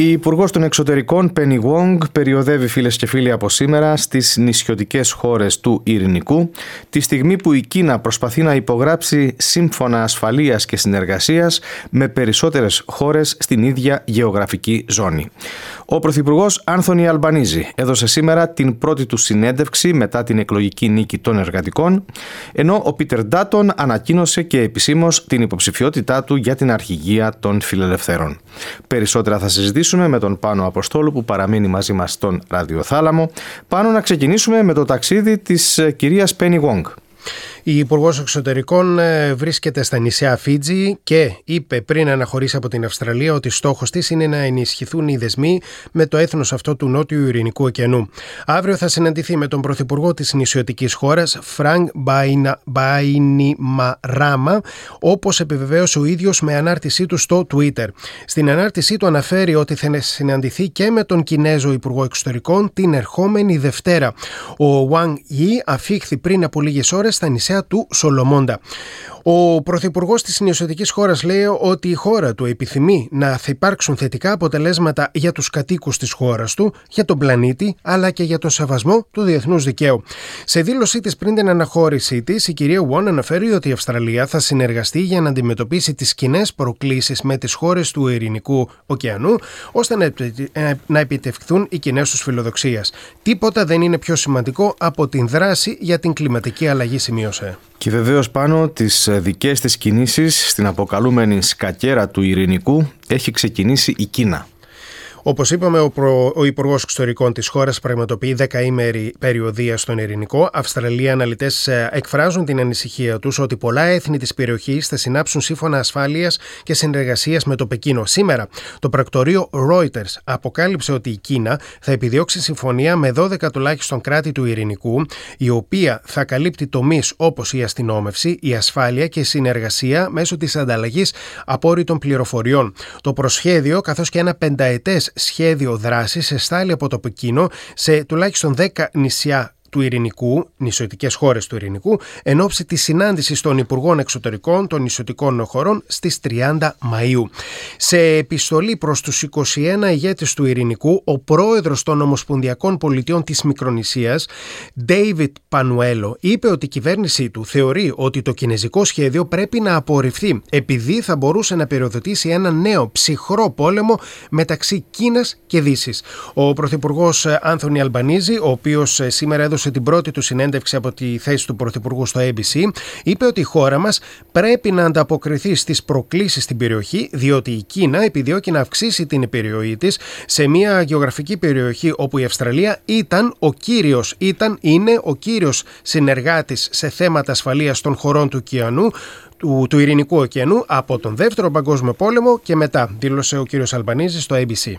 Η Υπουργός των Εξωτερικών Penny Wong περιοδεύει φίλες και φίλοι από σήμερα στις νησιωτικές χώρες του Ειρηνικού, τη στιγμή που η Κίνα προσπαθεί να υπογράψει σύμφωνα ασφαλείας και συνεργασίας με περισσότερες χώρες στην ίδια γεωγραφική ζώνη. Ο Πρωθυπουργός Άνθονι Αλμπανίζη έδωσε σήμερα την πρώτη του συνέντευξη μετά την εκλογική νίκη των εργατικών, ενώ ο Πίτερ Ντάτον ανακοίνωσε και επισήμως την υποψηφιότητά του για την αρχηγία των φιλελευθέρων. Περισσότερα θα συζητήσουμε με τον Πάνο Αποστόλου που παραμείνει μαζί μας στον ραδιοθάλαμο. Πάνω να ξεκινήσουμε με το ταξίδι της ε, κυρίας Πένι Γουόγκ. Η Υπουργός Εξωτερικών ε, βρίσκεται στα νησιά Φίτζι και είπε πριν αναχωρήσει από την Αυστραλία ότι στόχος της είναι να ενισχυθούν οι δεσμοί με το έθνος αυτό του Νότιου Ειρηνικού ωκεανού. Αύριο θα συναντηθεί με τον Πρωθυπουργό της νησιωτικής χώρας, Φρανκ Μπάινιμαράμα, όπως επιβεβαίωσε ο ίδιος με ανάρτησή του στο Twitter. Στην ανάρτησή του αναφέρει ότι θα συναντηθεί και με τον Κινέζο Υπουργό Εξωτερικών την ερχόμενη Δευτέρα. Ο Wang Yi αφίχθη πριν από λίγες ώρες στα νησιά του Σολομόντα. Ο Πρωθυπουργός της νησιωτικής χώρας λέει ότι η χώρα του επιθυμεί να θα υπάρξουν θετικά αποτελέσματα για τους κατοίκους της χώρας του, για τον πλανήτη, αλλά και για τον σεβασμό του διεθνούς δικαίου. Σε δήλωσή της πριν την αναχώρησή της, η κυρία Βον αναφέρει ότι η Αυστραλία θα συνεργαστεί για να αντιμετωπίσει τις κοινές προκλήσεις με τις χώρες του Ειρηνικού ωκεανού, ώστε να επιτευχθούν οι κοινές τους φιλοδοξίες. Τίποτα δεν είναι πιο σημαντικό από την δράση για την κλιματική αλλαγή, σημείωσε. Και βεβαίως πάνω τις δικές της κινήσεις στην αποκαλούμενη σκακέρα του ειρηνικού έχει ξεκινήσει η Κίνα. Όπως είπαμε, ο, προ... ο Υπουργός Εξωτερικών της χώρας πραγματοποιεί δεκαήμερη περιοδία στον Ειρηνικό. Αυστραλίοι αναλυτές ε, εκφράζουν την ανησυχία τους ότι πολλά έθνη της περιοχής θα συνάψουν σύμφωνα ασφάλειας και συνεργασίας με το Πεκίνο. Σήμερα, το πρακτορείο Reuters αποκάλυψε ότι η Κίνα θα επιδιώξει συμφωνία με 12 τουλάχιστον κράτη του Ειρηνικού, η οποία θα καλύπτει τομείς όπως η αστυνόμευση, η ασφάλεια και η συνεργασία μέσω της ανταλλαγής απόρριτων πληροφοριών. Το προσχέδιο, καθώς και ένα πενταετές σχέδιο δράσης εστάλει από το Πεκίνο σε τουλάχιστον 10 νησιά του Ειρηνικού, νησιωτικές χώρες του Ειρηνικού, εν ώψη της συνάντησης των Υπουργών Εξωτερικών των νησιωτικών χωρών στις 30 Μαου. Σε επιστολή προς τους 21 ηγέτες του Ειρηνικού, ο πρόεδρος των Ομοσπονδιακών Πολιτειών της Μικρονησίας, David Πανουέλο, είπε ότι η κυβέρνησή του θεωρεί ότι το κινέζικο σχέδιο πρέπει να απορριφθεί, επειδή θα μπορούσε να περιοδοτήσει ένα νέο ψυχρό πόλεμο μεταξύ Κίνας και Δύσης. Ο Πρωθυπουργός Άνθονι Αλμπανίζη, ο οποίος σήμερα έδωσε έδωσε την πρώτη του συνέντευξη από τη θέση του Πρωθυπουργού στο ABC, είπε ότι η χώρα μας πρέπει να ανταποκριθεί στις προκλήσεις στην περιοχή, διότι η Κίνα επιδιώκει να αυξήσει την περιοχή της σε μια γεωγραφική περιοχή όπου η Αυστραλία ήταν ο κύριος, ήταν, είναι ο κύριος συνεργάτης σε θέματα ασφαλείας των χωρών του ωκεανού, του, του Ειρηνικού ωκεανού από τον Δεύτερο Παγκόσμιο Πόλεμο και μετά, δήλωσε ο κύριος Αλμπανίζης στο ABC.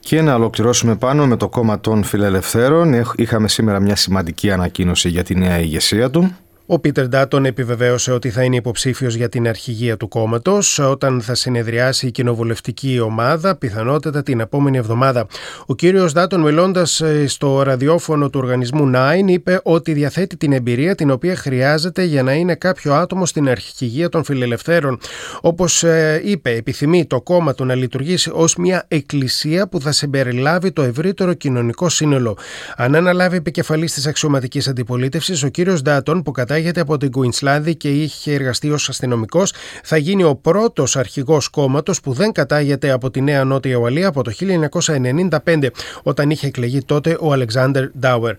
Και να ολοκληρώσουμε πάνω με το κόμμα των φιλελευθέρων. Είχαμε σήμερα μια σημαντική ανακοίνωση για τη νέα ηγεσία του. Ο Πίτερ Ντάτον επιβεβαίωσε ότι θα είναι υποψήφιος για την αρχηγία του κόμματος όταν θα συνεδριάσει η κοινοβουλευτική ομάδα, πιθανότατα την επόμενη εβδομάδα. Ο κύριος Ντάτον, μιλώντας ε, στο ραδιόφωνο του οργανισμού Nine, είπε ότι διαθέτει την εμπειρία την οποία χρειάζεται για να είναι κάποιο άτομο στην αρχηγία των φιλελευθέρων. Όπως ε, είπε, επιθυμεί το κόμμα του να λειτουργήσει ως μια εκκλησία που θα συμπεριλάβει το ευρύτερο κοινωνικό σύνολο. Αν αναλάβει επικεφαλής της αξιωματικής αντιπολίτευσης, ο κύριος Ντάτον, που κατά κατάγεται από την Κουινσλάνδη και είχε εργαστεί ως αστυνομικός, θα γίνει ο πρώτος αρχηγός κόμματος που δεν κατάγεται από τη Νέα Νότια Ουαλία από το 1995, όταν είχε εκλεγεί τότε ο Αλεξάνδρ Ντάουερ.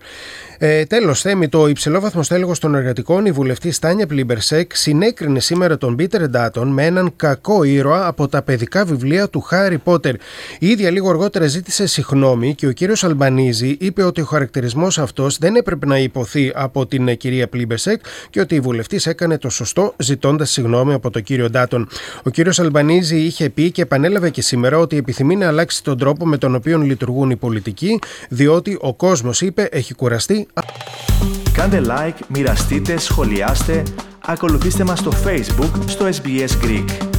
Ε, Τέλος, θέμη, το υψηλόβαθμος στέλεχο των εργατικών, η βουλευτή Τάνια Πλίμπερσεκ, συνέκρινε σήμερα τον Πίτερ Ντάτον με έναν κακό ήρωα από τα παιδικά βιβλία του Χάρι Πότερ. Η ίδια λίγο αργότερα ζήτησε συγνώμη και ο κύριος Αλμπανίζη είπε ότι ο χαρακτηρισμός αυτός δεν έπρεπε να υποθεί από την κυρία Πλίμπερσεκ και ότι η βουλευτής έκανε το σωστό ζητώντας συγγνώμη από τον κύριο Ντάτον. Ο κύριος Αλμπανίζη είχε πει και επανέλαβε και σήμερα ότι επιθυμεί να αλλάξει τον τρόπο με τον οποίο λειτουργούν οι πολιτικοί, διότι ο κόσμος, είπε, έχει κουραστεί. Κάντε like, μοιραστείτε, σχολιάστε, ακολουθήστε μας στο Facebook στο SBS Greek.